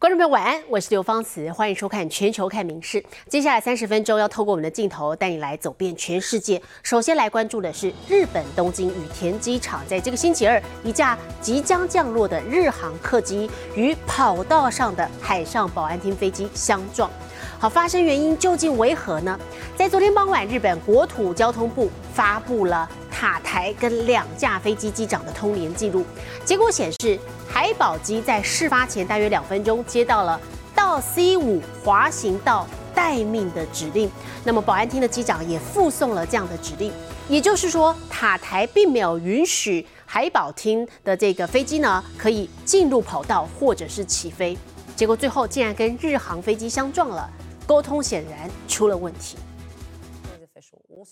观众朋友晚安，我是刘芳慈，欢迎收看《全球看名事》。接下来三十分钟要透过我们的镜头带你来走遍全世界。首先来关注的是日本东京羽田机场，在这个星期二，一架即将降落的日航客机与跑道上的海上保安厅飞机相撞。好，发生原因究竟为何呢？在昨天傍晚，日本国土交通部发布了塔台跟两架飞机机长的通联记录，结果显示。海保机在事发前大约两分钟接到了到 C 五滑行道待命的指令，那么保安厅的机长也附送了这样的指令，也就是说塔台并没有允许海保厅的这个飞机呢可以进入跑道或者是起飞，结果最后竟然跟日航飞机相撞了，沟通显然出了问题。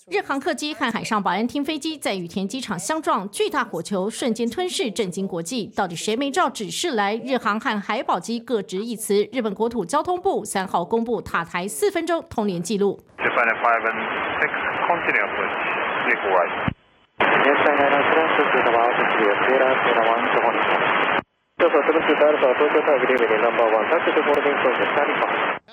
日航客机和海上保安厅飞机在羽田机场相撞，巨大火球瞬间吞噬，震惊国际。到底谁没照指示来？日航和海保机各执一词。日本国土交通部三号公布塔台四分钟通联记录。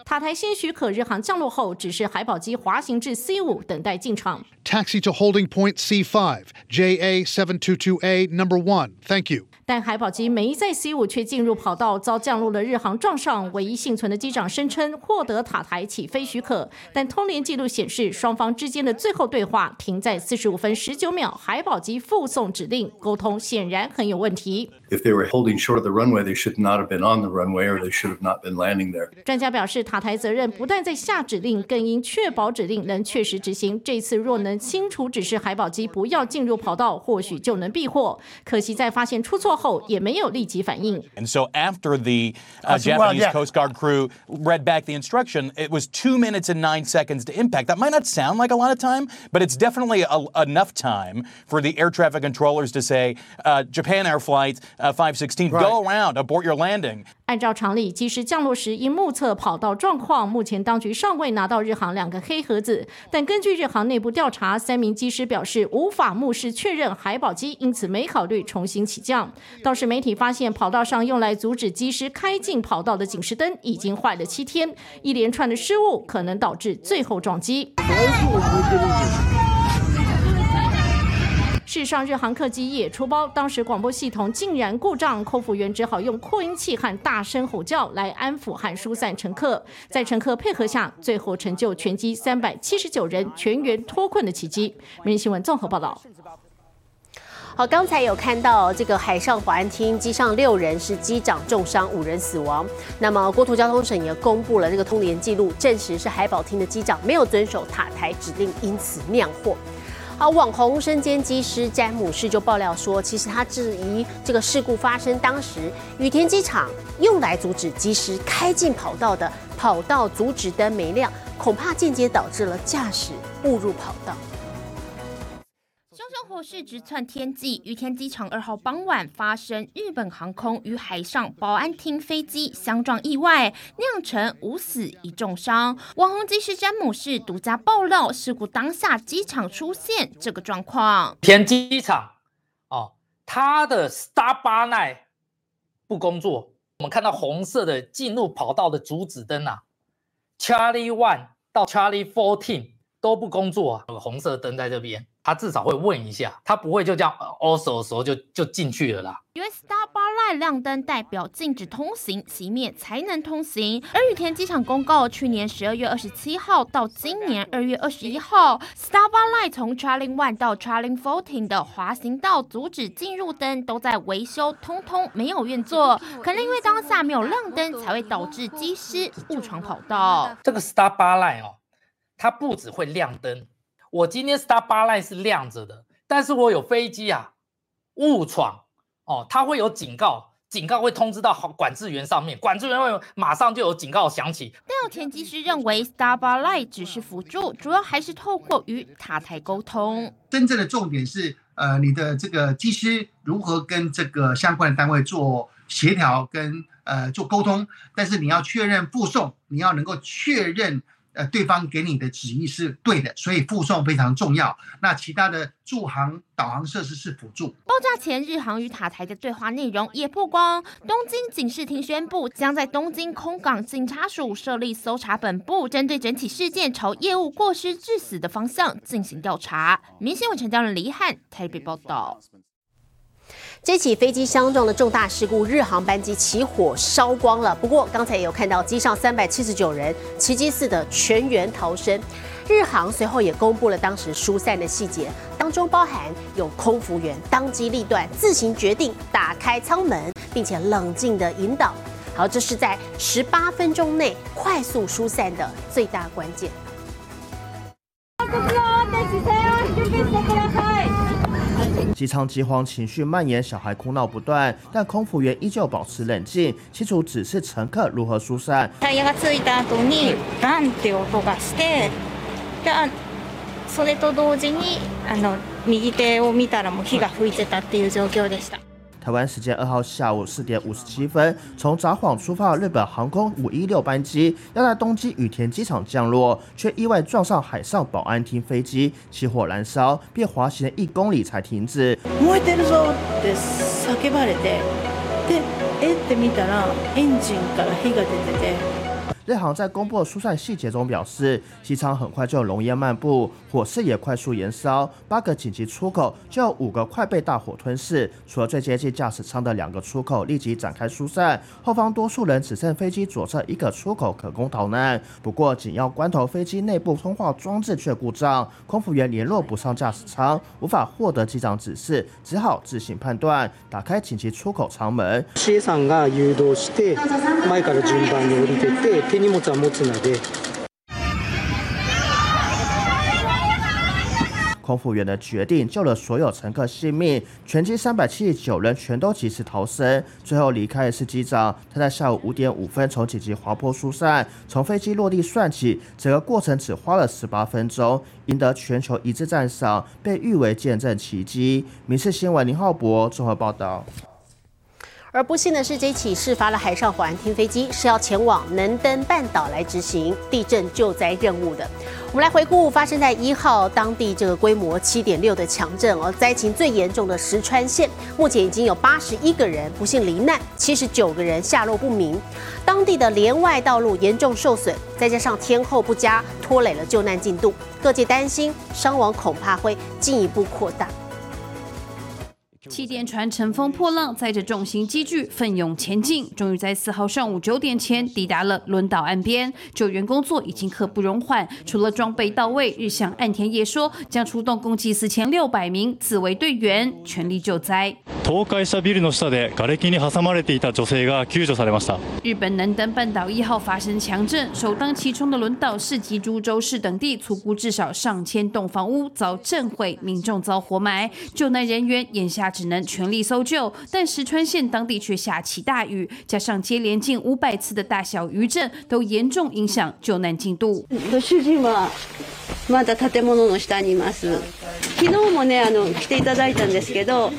塔台新许可日航降落后，指示海保机滑行至 C 五等待进场。Taxi to holding point C five JA seven two two A number one. Thank you. 但海保机没在 C 五却进入跑道，遭降落的日航撞上。唯一幸存的机长声称获得塔台起飞许可，但通联记录显示双方之间的最后对话停在四十五分十九秒，海保机附送指令，沟通显然很有问题。If they were holding short of the runway, they should not have been on the runway, or they should have not been landing there. 专家表示，塔台责任不但在下指令，更应确保指令能确实执行。这次若能清楚指示海保机不要进入跑道，或许就能避祸。可惜在发现出错。And so after the uh, Japanese Coast Guard crew read back the instruction, it was two minutes and nine seconds to impact. That might not sound like a lot of time, but it's definitely a, enough time for the air traffic controllers to say, uh, Japan Air Flight uh, 516, right. go around, abort your landing. 按照常理，机师降落时因目测跑道状况。目前当局尚未拿到日航两个黑盒子，但根据日航内部调查，三名机师表示无法目视确认海保机，因此没考虑重新起降。倒是媒体发现，跑道上用来阻止机师开进跑道的警示灯已经坏了七天，一连串的失误可能导致最后撞击。事实上，日航客机也出包，当时广播系统竟然故障，空服员只好用扩音器和大声吼叫来安抚和疏散乘客。在乘客配合下，最后成就全机三百七十九人全员脱困的奇迹。每日新闻综合报道。好，刚才有看到这个海上保安厅机上六人是机长重伤，五人死亡。那么国土交通省也公布了这个通联记录，证实是海保厅的机长没有遵守塔台指令，因此酿祸。好，网红身兼机师詹姆士就爆料说，其实他质疑这个事故发生当时羽田机场用来阻止机师开进跑道的跑道阻止灯没亮，恐怕间接导致了驾驶误入跑道。火势直窜天际，羽田机场二号傍晚发生日本航空与海上保安厅飞机相撞意外，酿成五死一重伤。网红机师詹姆士独家爆料，事故当下机场出现这个状况。田机场哦，它的 Star 八奈不工作，我们看到红色的进入跑道的阻止灯啊，Charlie One 到 Charlie Fourteen 都不工作啊，有个红色灯在这边。他至少会问一下，他不会就这样 also 的时候就就进去了啦。因为 Star Bar Light 亮灯代表禁止通行，熄灭才能通行。而羽田机场公告，去年十二月二十七号到今年二月二十一号，Star Bar Light 从 Charlie One 到 Charlie Fourteen 的滑行道阻止进入灯都在维修，通通没有运作。可能因为当下没有亮灯，才会导致机师误闯跑道。这个 Star Bar Light 哦，它不只会亮灯。我今天 Star Bar Line 是亮着的，但是我有飞机啊误闯哦，它会有警告，警告会通知到管制员上面，管制员会马上就有警告响起。但有田技师认为 Star Bar Line 只是辅助，主要还是透过与塔台沟通。真正的重点是，呃，你的这个机师如何跟这个相关的单位做协调跟呃做沟通，但是你要确认附送，你要能够确认。呃，对方给你的旨意是对的，所以附送非常重要。那其他的驻航导航设施是辅助。爆炸前，日航与塔台的对话内容也曝光。东京警视厅宣布，将在东京空港警察署设立搜查本部，针对整体事件朝业务过失致死的方向进行调查。明新闻陈教人李汉台北报道。这起飞机相撞的重大事故，日航班机起火烧光了。不过刚才也有看到机上三百七十九人奇迹似的全员逃生。日航随后也公布了当时疏散的细节，当中包含有空服员当机立断自行决定打开舱门，并且冷静的引导。好，这是在十八分钟内快速疏散的最大关键。机舱饥荒情绪蔓延，小孩哭闹不断，但空服员依旧保持冷静，清楚指示乘客如何疏散。タイヤがついた後にバンって音がして、で、それと同時にあの右手を見たらもう火が吹いてたっていう状況でした。台湾时间二号下午四点五十七分，从札幌出发的日本航空五一六班机要在东京羽田机场降落，却意外撞上海上保安厅飞机，起火燃烧，并滑行了一公里才停止。燃えてるぞって叫ばれて、で、えって見たらエンジンから火が出てて。 日航在公布的疏散细节中表示，机舱很快就有浓烟漫步，火势也快速燃烧，八个紧急出口就有五个快被大火吞噬。除了最接近驾驶舱的两个出口立即展开疏散，后方多数人只剩飞机左侧一个出口可供逃难。不过紧要关头，飞机内部通话装置却故障，空服员联络不上驾驶舱，无法获得机长指示，只好自行判断打开紧急出口舱门。さんが誘導して前から順番に降りてて。 手荷物は持つので。空服员的决定救了所有乘客性命，全机三百七十九人全都及时逃生。最后离开的是机长，他在下午五点五分从紧急滑坡疏散，从飞机落地算起，整个过程只花了十八分钟，赢得全球一致赞赏，被誉为见证奇迹。民事新闻林浩博综合报道。 而不幸的是，这起事发了海上保安厅飞机是要前往能登半岛来执行地震救灾任务的。我们来回顾发生在一号当地这个规模七点六的强震，而灾情最严重的石川县，目前已经有八十一个人不幸罹难，七十九个人下落不明。当地的连外道路严重受损，再加上天候不佳，拖累了救难进度。各界担心伤亡恐怕会进一步扩大。气垫船乘风破浪，载着重型机具奋勇前进，终于在四号上午九点前抵达了轮岛岸边。救援工作已经刻不容缓，除了装备到位，日向岸田也说将出动共计四千六百名自卫队员，全力救灾。倒壊したビルの下で瓦礫に挟まれていた女性が救助されました。日本能登半岛一号发生强震，首当其冲的轮岛市及株洲市等地，粗估至少上千栋房屋遭震毁，民众遭活埋，救难人员眼下。 只能全力搜救，但石川县当地却下起大雨，加上接连近五百次的大小余震，都严重影响救难进度。主人はまだ建物の下にいます。昨日もねあの来ていただいたんですけど、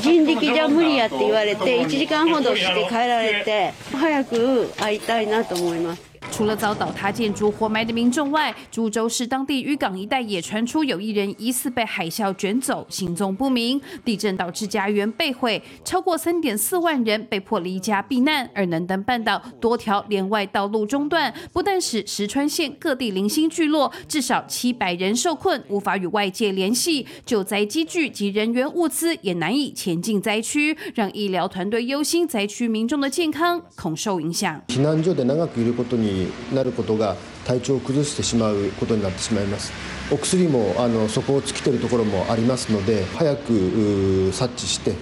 人力じゃ無理やって言われて1時間ほどして帰られて、早く会いたいなと思います。 除了遭倒塌建筑活埋的民众外，株洲市当地渔港一带也传出有一人疑似被海啸卷走，行踪不明。地震导致家园被毁，超过三点四万人被迫离家避难。而能登半岛多条连外道路中断，不但使石川县各地零星聚落至少七百人受困，无法与外界联系，救灾机具及人员物资也难以前进灾区，让医疗团队忧心灾区民众的健康恐受影响。避難所で長くいることに なることが体調を崩してしまうことになってしまいますお薬もあの底を尽きているところもありますので早く察知して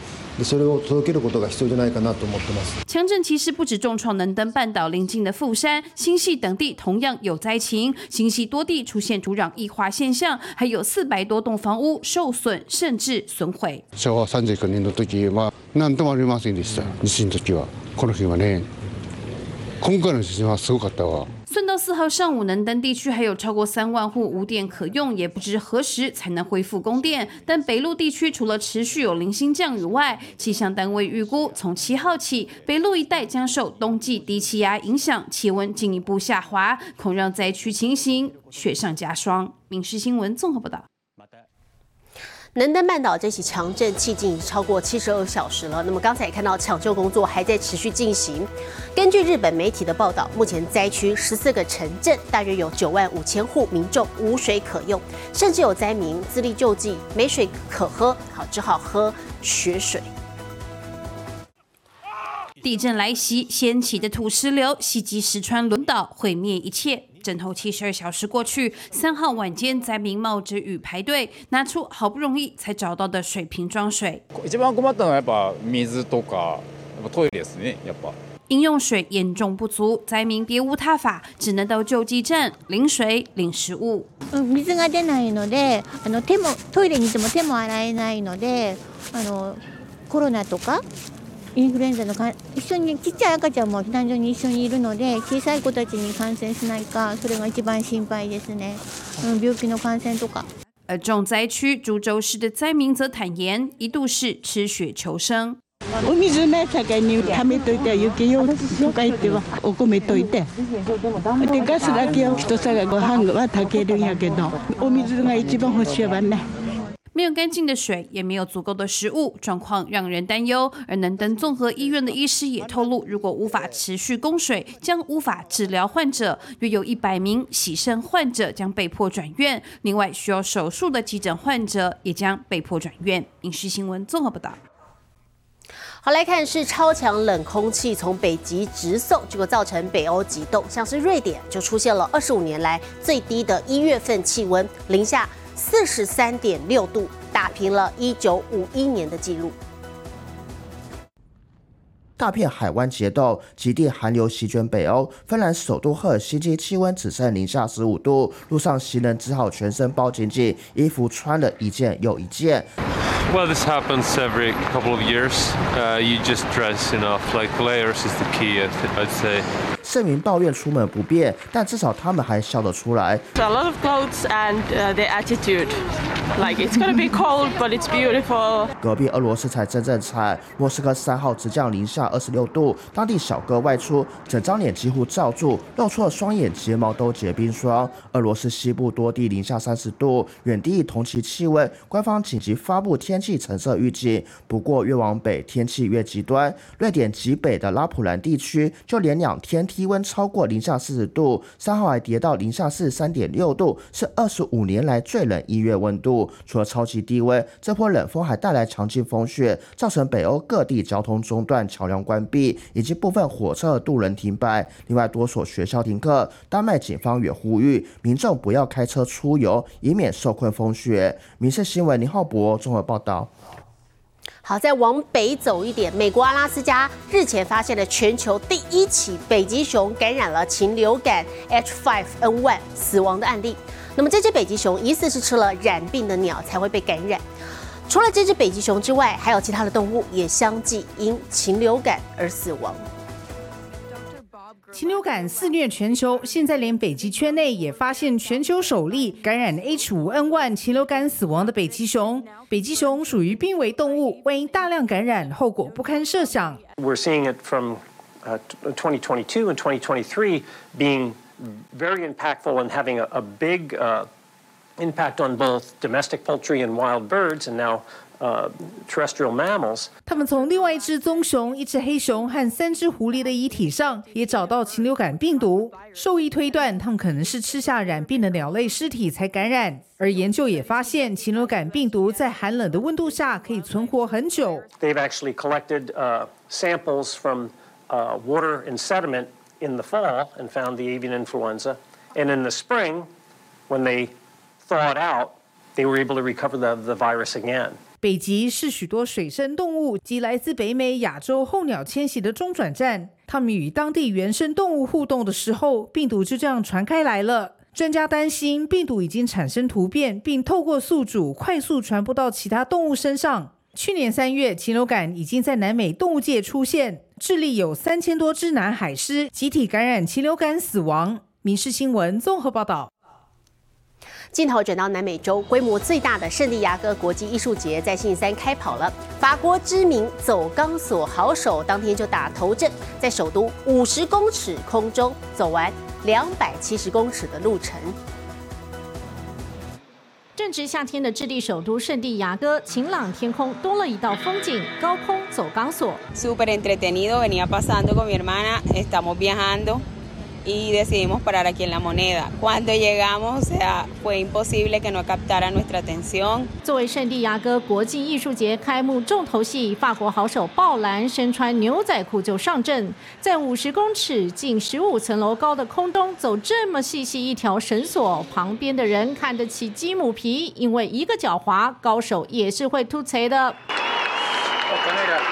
それを届けることが必要じゃないかなと思ってます。强震其实不止重创能登半岛邻近的富山、新系等地，同样有灾情。新系多地出现土壤异化现象，还有四百多栋房屋受损甚至损毁。昭和三十九年の時は何ともありませんでした。地震の時はこの日はね。今回の地震はすごかったわ。 算到四号上午，能登地区还有超过三万户无电可用，也不知何时才能恢复供电。但北陆地区除了持续有零星降雨外，气象单位预估，从七号起，北陆一带将受冬季低气压影响，气温进一步下滑，恐让灾区情形雪上加霜。民事新闻综合报道。 能登半岛这起强震迄今已经超过七十二小时了。那么刚才也看到抢救工作还在持续进行。根据日本媒体的报道，目前灾区十四个城镇，大约有九万五千户民众无水可用，甚至有灾民自力救济，没水可喝，好只好喝雪水。地震来袭，掀起的土石流袭击石川轮岛，毁灭一切。震后七十二小时过去，三号晚间，灾民冒着雨排队，拿出好不容易才找到的水瓶装水。一番困ったのはやっぱ水とかやっぱトイレですね。やっぱ饮用水严重不足，灾民别无他法，只能到救济站领水、领食物。水が出ないので、あの手もトイレに行っても手も洗えないので、あのコロナとか。 インフルエンザのか一緒にちっちゃい赤ちゃんも避難所に一緒にいるので小さい子たちに感染しないかそれが一番心配ですね、うん、病気の感染とか。而重灾区株洲市的灾民则坦言，一度是吃血求生。お水ね酒に溜めといて雪よとか言ってはお米といてでガスだけを一皿ご飯は炊けるんやけどお水が一番欲しいわね。没有干净的水，也没有足够的食物，状况让人担忧。而能登综合医院的医师也透露，如果无法持续供水，将无法治疗患者。约有一百名洗肾患者将被迫转院，另外需要手术的急诊患者也将被迫转院。影视新闻综合报道。好，来看是超强冷空气从北极直送，结果造成北欧极冻，像是瑞典就出现了二十五年来最低的一月份气温零下。四十三点六度，打平了一九五一年的纪录。大片海湾结冻，极地寒流席卷北欧。芬兰首都赫尔辛基气温只剩零下十五度，路上行人只好全身包紧紧，衣服穿了一件又一件。Well, this happens every couple of years. Uh, you just dress enough. Like layers is the key, I'd say. 市民抱怨出门不便，但至少他们还笑得出来。A lot of clothes and the attitude, like it's gonna be cold, but it's beautiful. 隔壁俄罗斯才真正惨，莫斯科三号直降零下二十六度，当地小哥外出，整张脸几乎罩住，露出了双眼、睫毛都结冰霜。俄罗斯西部多地零下三十度，远低于同期气温，官方紧急发布天气橙色预警。不过越往北，天气越极端。瑞典极北的拉普兰地区，就连两天天。低温超过零下四十度，三号还跌到零下四十三点六度，是二十五年来最冷一月温度。除了超级低温，这波冷风还带来强劲风雪，造成北欧各地交通中断、桥梁关闭，以及部分火车、渡轮停摆。另外，多所学校停课。丹麦警方也呼吁民众不要开车出游，以免受困风雪。民事新闻林浩博综合报道。好，再往北走一点，美国阿拉斯加日前发现了全球第一起北极熊感染了禽流感 H5N1 死亡的案例。那么这只北极熊疑似是吃了染病的鸟才会被感染。除了这只北极熊之外，还有其他的动物也相继因禽流感而死亡。禽流感肆虐全球，现在连北极圈内也发现全球首例感染 H5N1 禽流感死亡的北极熊。北极熊属于濒危动物，万一大量感染，后果不堪设想。We're seeing it from 2022 and 2023 being very impactful and having a big impact on both domestic poultry and wild birds, and now. terrestrial mammals。他们从另外一只棕熊、一只黑熊和三只狐狸的遗体上也找到禽流感病毒，兽医推断他们可能是吃下染病的鸟类尸体才感染。而研究也发现，禽流感病毒在寒冷的温度下可以存活很久。They've actually collected samples from water and sediment in the fall and found the avian influenza, and in the spring, when they out, they were able to recover the the virus again. 北极是许多水生动物及来自北美、亚洲候鸟迁徙的中转站。它们与当地原生动物互动的时候，病毒就这样传开来了。专家担心，病毒已经产生突变，并透过宿主快速传播到其他动物身上。去年三月，禽流感已经在南美动物界出现，智利有三千多只南海狮集体感染禽流感死亡。民事新闻综合报道。镜头转到南美洲，规模最大的圣地亚哥国际艺术节在星期三开跑了。法国知名走钢索好手当天就打头阵，在首都五十公尺空中走完两百七十公尺的路程。正值夏天的智利首都圣地亚哥，晴朗天空多了一道风景——高空走钢索。Super entretenido, venía pasando con mi hermana, estamos viajando. 作为圣地亚哥国际艺术节开幕重头戏，法国好手鲍兰身穿牛仔裤就上阵，在五十公尺、近十五层楼高的空中走这么细细一条绳索，旁边的人看得起鸡母皮，因为一个脚滑，高手也是会突锤的。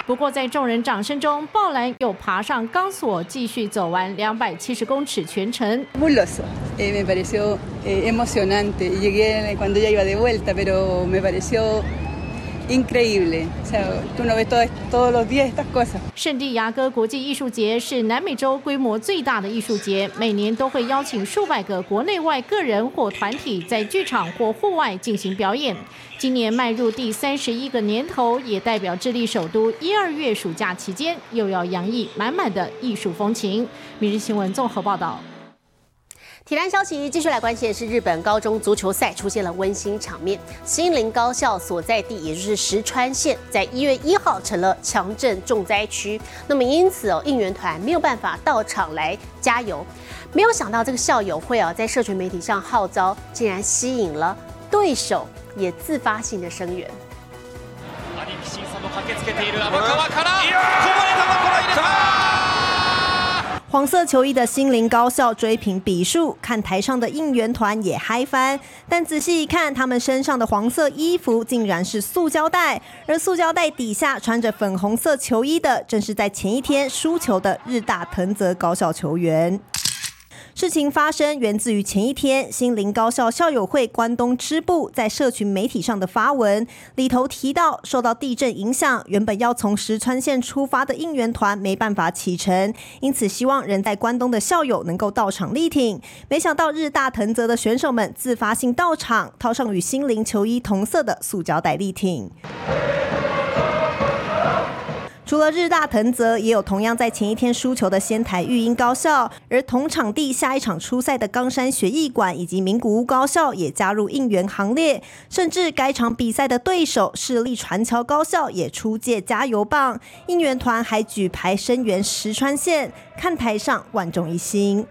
不过，在众人掌声中，鲍兰又爬上钢索，继续走完两百七十公尺全程。Increíble. O sea, tú no ves todos los días estas cosas. 圣地亚哥国际艺术节是南美洲规模最大的艺术节，每年都会邀请数百个国内外个人或团体在剧场或户外进行表演。今年迈入第三十一个年头，也代表智利首都一二月暑假期间又要洋溢满满的艺术风情。每日新闻综合报道。体坛消息继续来关心是，日本高中足球赛出现了温馨场面。新林高校所在地，也就是石川县，在一月一号成了强震重灾区。那么因此哦，应援团没有办法到场来加油。没有想到这个校友会啊，在社群媒体上号召，竟然吸引了对手。也自发性的声援。黄色球衣的心灵高校追平比数，看台上的应援团也嗨翻。但仔细一看，他们身上的黄色衣服竟然是塑胶袋，而塑胶袋底下穿着粉红色球衣的，正是在前一天输球的日大藤泽高校球员。事情发生源自于前一天，新林高校校友会关东支部在社群媒体上的发文，里头提到受到地震影响，原本要从石川县出发的应援团没办法启程，因此希望人在关东的校友能够到场力挺。没想到日大藤泽的选手们自发性到场，套上与新林球衣同色的塑胶袋力挺。除了日大藤泽，也有同样在前一天输球的仙台育英高校，而同场地下一场初赛的冈山学艺馆以及名古屋高校也加入应援行列，甚至该场比赛的对手势力传桥高校也出借加油棒，应援团还举牌声援石川县，看台上万众一心。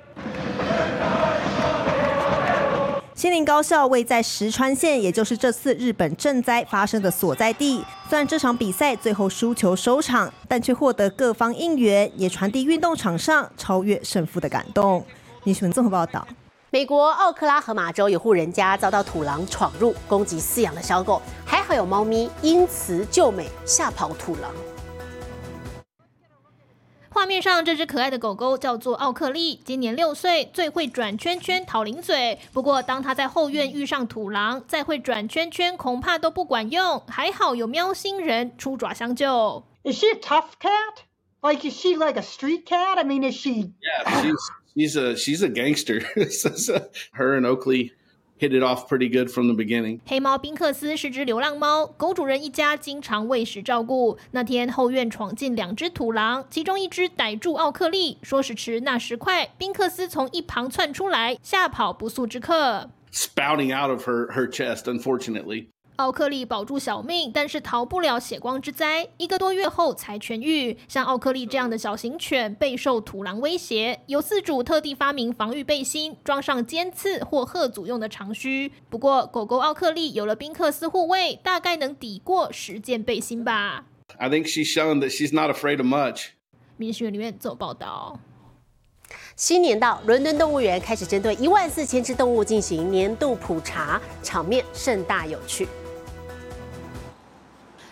新林高校位在石川县，也就是这次日本震灾发生的所在地。虽然这场比赛最后输球收场，但却获得各方应援，也传递运动场上超越胜负的感动。女新闻综合报道：美国奥克拉荷马州有户人家遭到土狼闯入，攻击饲养的小狗，还好有猫咪因此救美，吓跑土狼。画面上这只可爱的狗狗叫做奥克利，今年六岁，最会转圈圈讨零嘴。不过当它在后院遇上土狼，再会转圈圈恐怕都不管用。还好有喵星人出爪相救。Is she a tough cat? Like is she like a street cat? I mean, is she? Yeah, she's she's a she's a gangster. Her and Oakley. Hit it off pretty good from the beginning。黑猫宾克斯是只流浪猫，狗主人一家经常喂食照顾。那天后院闯进两只土狼，其中一只逮住奥克利，说时迟那时快，宾克斯从一旁窜出来，吓跑不速之客。Spouting out of her her chest, unfortunately. 奥克利保住小命，但是逃不了血光之灾。一个多月后才痊愈。像奥克利这样的小型犬备受土狼威胁，有饲主特地发明防御背心，装上尖刺或鹤组用的长须。不过，狗狗奥克利有了宾克斯护卫，大概能抵过十件背心吧。I think she's shown that she's not afraid of much。民学里面做报道。新年到，伦敦动物园开始针对一万四千只动物进行年度普查，场面盛大有趣。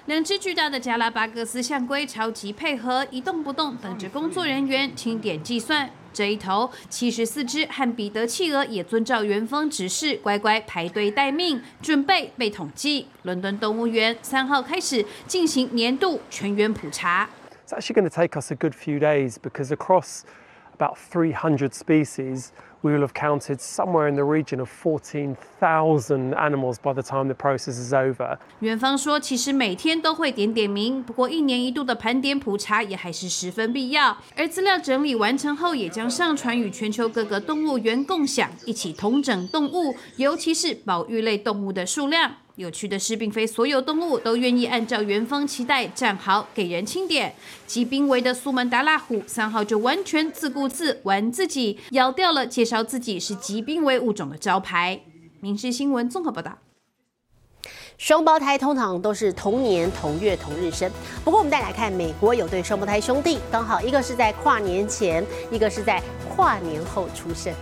两只巨大的加拉巴戈斯象龟超级配合，一动不动，等着工作人员清点计算。这一头七十四只和彼得企鹅也遵照园方指示，乖乖排队待命，准备被统计。伦敦动物园三号开始进行年度全员普查。It's actually going to take us a good few days because across about 300 species, we will have counted somewhere in the region of 14,000 animals by the time the process is over. 元芳说，其实每天都会点点名，不过一年一度的盘点普查也还是十分必要。而资料整理完成后，也将上传与全球各个动物园共享，一起同整动物，尤其是保育类动物的数量。有趣的是，并非所有动物都愿意按照园方期待站好给人清点。极濒危的苏门答腊虎三号就完全自顾自玩自己，咬掉了介绍自己是极濒危物种的招牌。民事新闻综合报道。双胞胎通常都是同年同月同日生，不过我们再来看美国有对双胞胎兄弟，刚好一个是在跨年前，一个是在跨年后出生。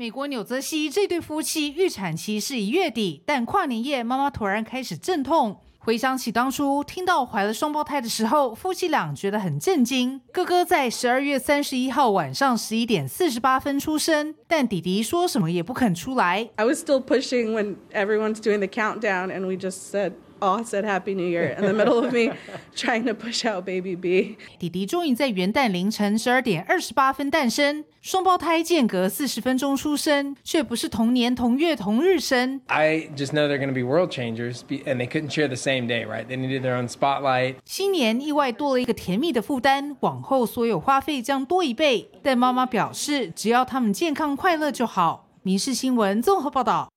美国纽泽西这对夫妻预产期是一月底，但跨年夜妈妈突然开始阵痛。回想起当初听到怀了双胞胎的时候，夫妻俩觉得很震惊。哥哥在十二月三十一号晚上十一点四十八分出生，但弟弟说什么也不肯出来。I was still pushing when everyone's doing the countdown, and we just said. All said Happy New Year in the middle of me trying to push out baby B。弟弟终于在元旦凌晨十二点二十八分诞生，双胞胎间隔四十分钟出生，却不是同年同月同日生。I just know they're going to be world changers, and they couldn't share the same day, right? They needed their own spotlight. 新年意外多了一个甜蜜的负担，往后所有花费将多一倍。但妈妈表示，只要他们健康快乐就好。民事新闻综合报道。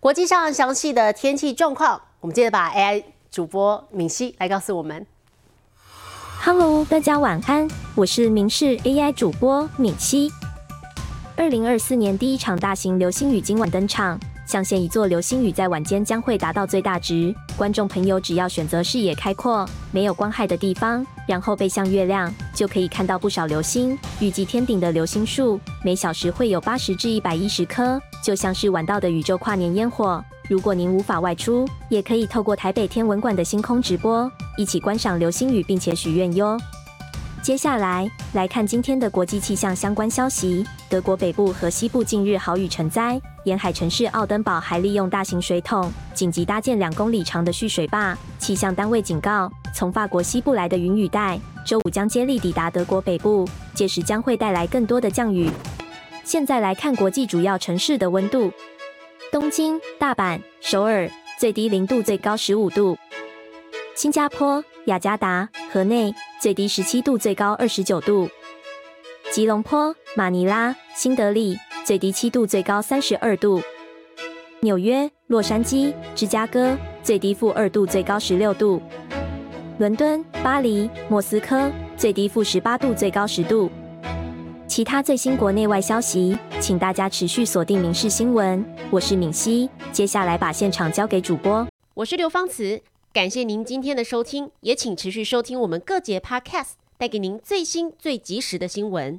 国际上详细的天气状况，我们接着把 AI 主播敏熙来告诉我们。Hello，大家晚安，我是明视 AI 主播敏熙。二零二四年第一场大型流星雨今晚登场。象限一座流星雨在晚间将会达到最大值，观众朋友只要选择视野开阔、没有光害的地方，然后背向月亮，就可以看到不少流星。预计天顶的流星数每小时会有八十至一百一十颗，就像是晚到的宇宙跨年烟火。如果您无法外出，也可以透过台北天文馆的星空直播，一起观赏流星雨，并且许愿哟。接下来来看今天的国际气象相关消息。德国北部和西部近日豪雨成灾，沿海城市奥登堡还利用大型水桶紧急搭建两公里长的蓄水坝。气象单位警告，从法国西部来的云雨带周五将接力抵达德国北部，届时将会带来更多的降雨。现在来看国际主要城市的温度：东京、大阪、首尔，最低零度，最高十五度；新加坡、雅加达、河内，最低十七度，最高二十九度。吉隆坡、马尼拉、新德里，最低七度，最高三十二度；纽约、洛杉矶、芝加哥，最低负二度，最高十六度；伦敦、巴黎、莫斯科，最低负十八度，最高十度。其他最新国内外消息，请大家持续锁定《民事新闻》。我是敏熙，接下来把现场交给主播。我是刘芳慈，感谢您今天的收听，也请持续收听我们各节 Podcast。带给您最新、最及时的新闻。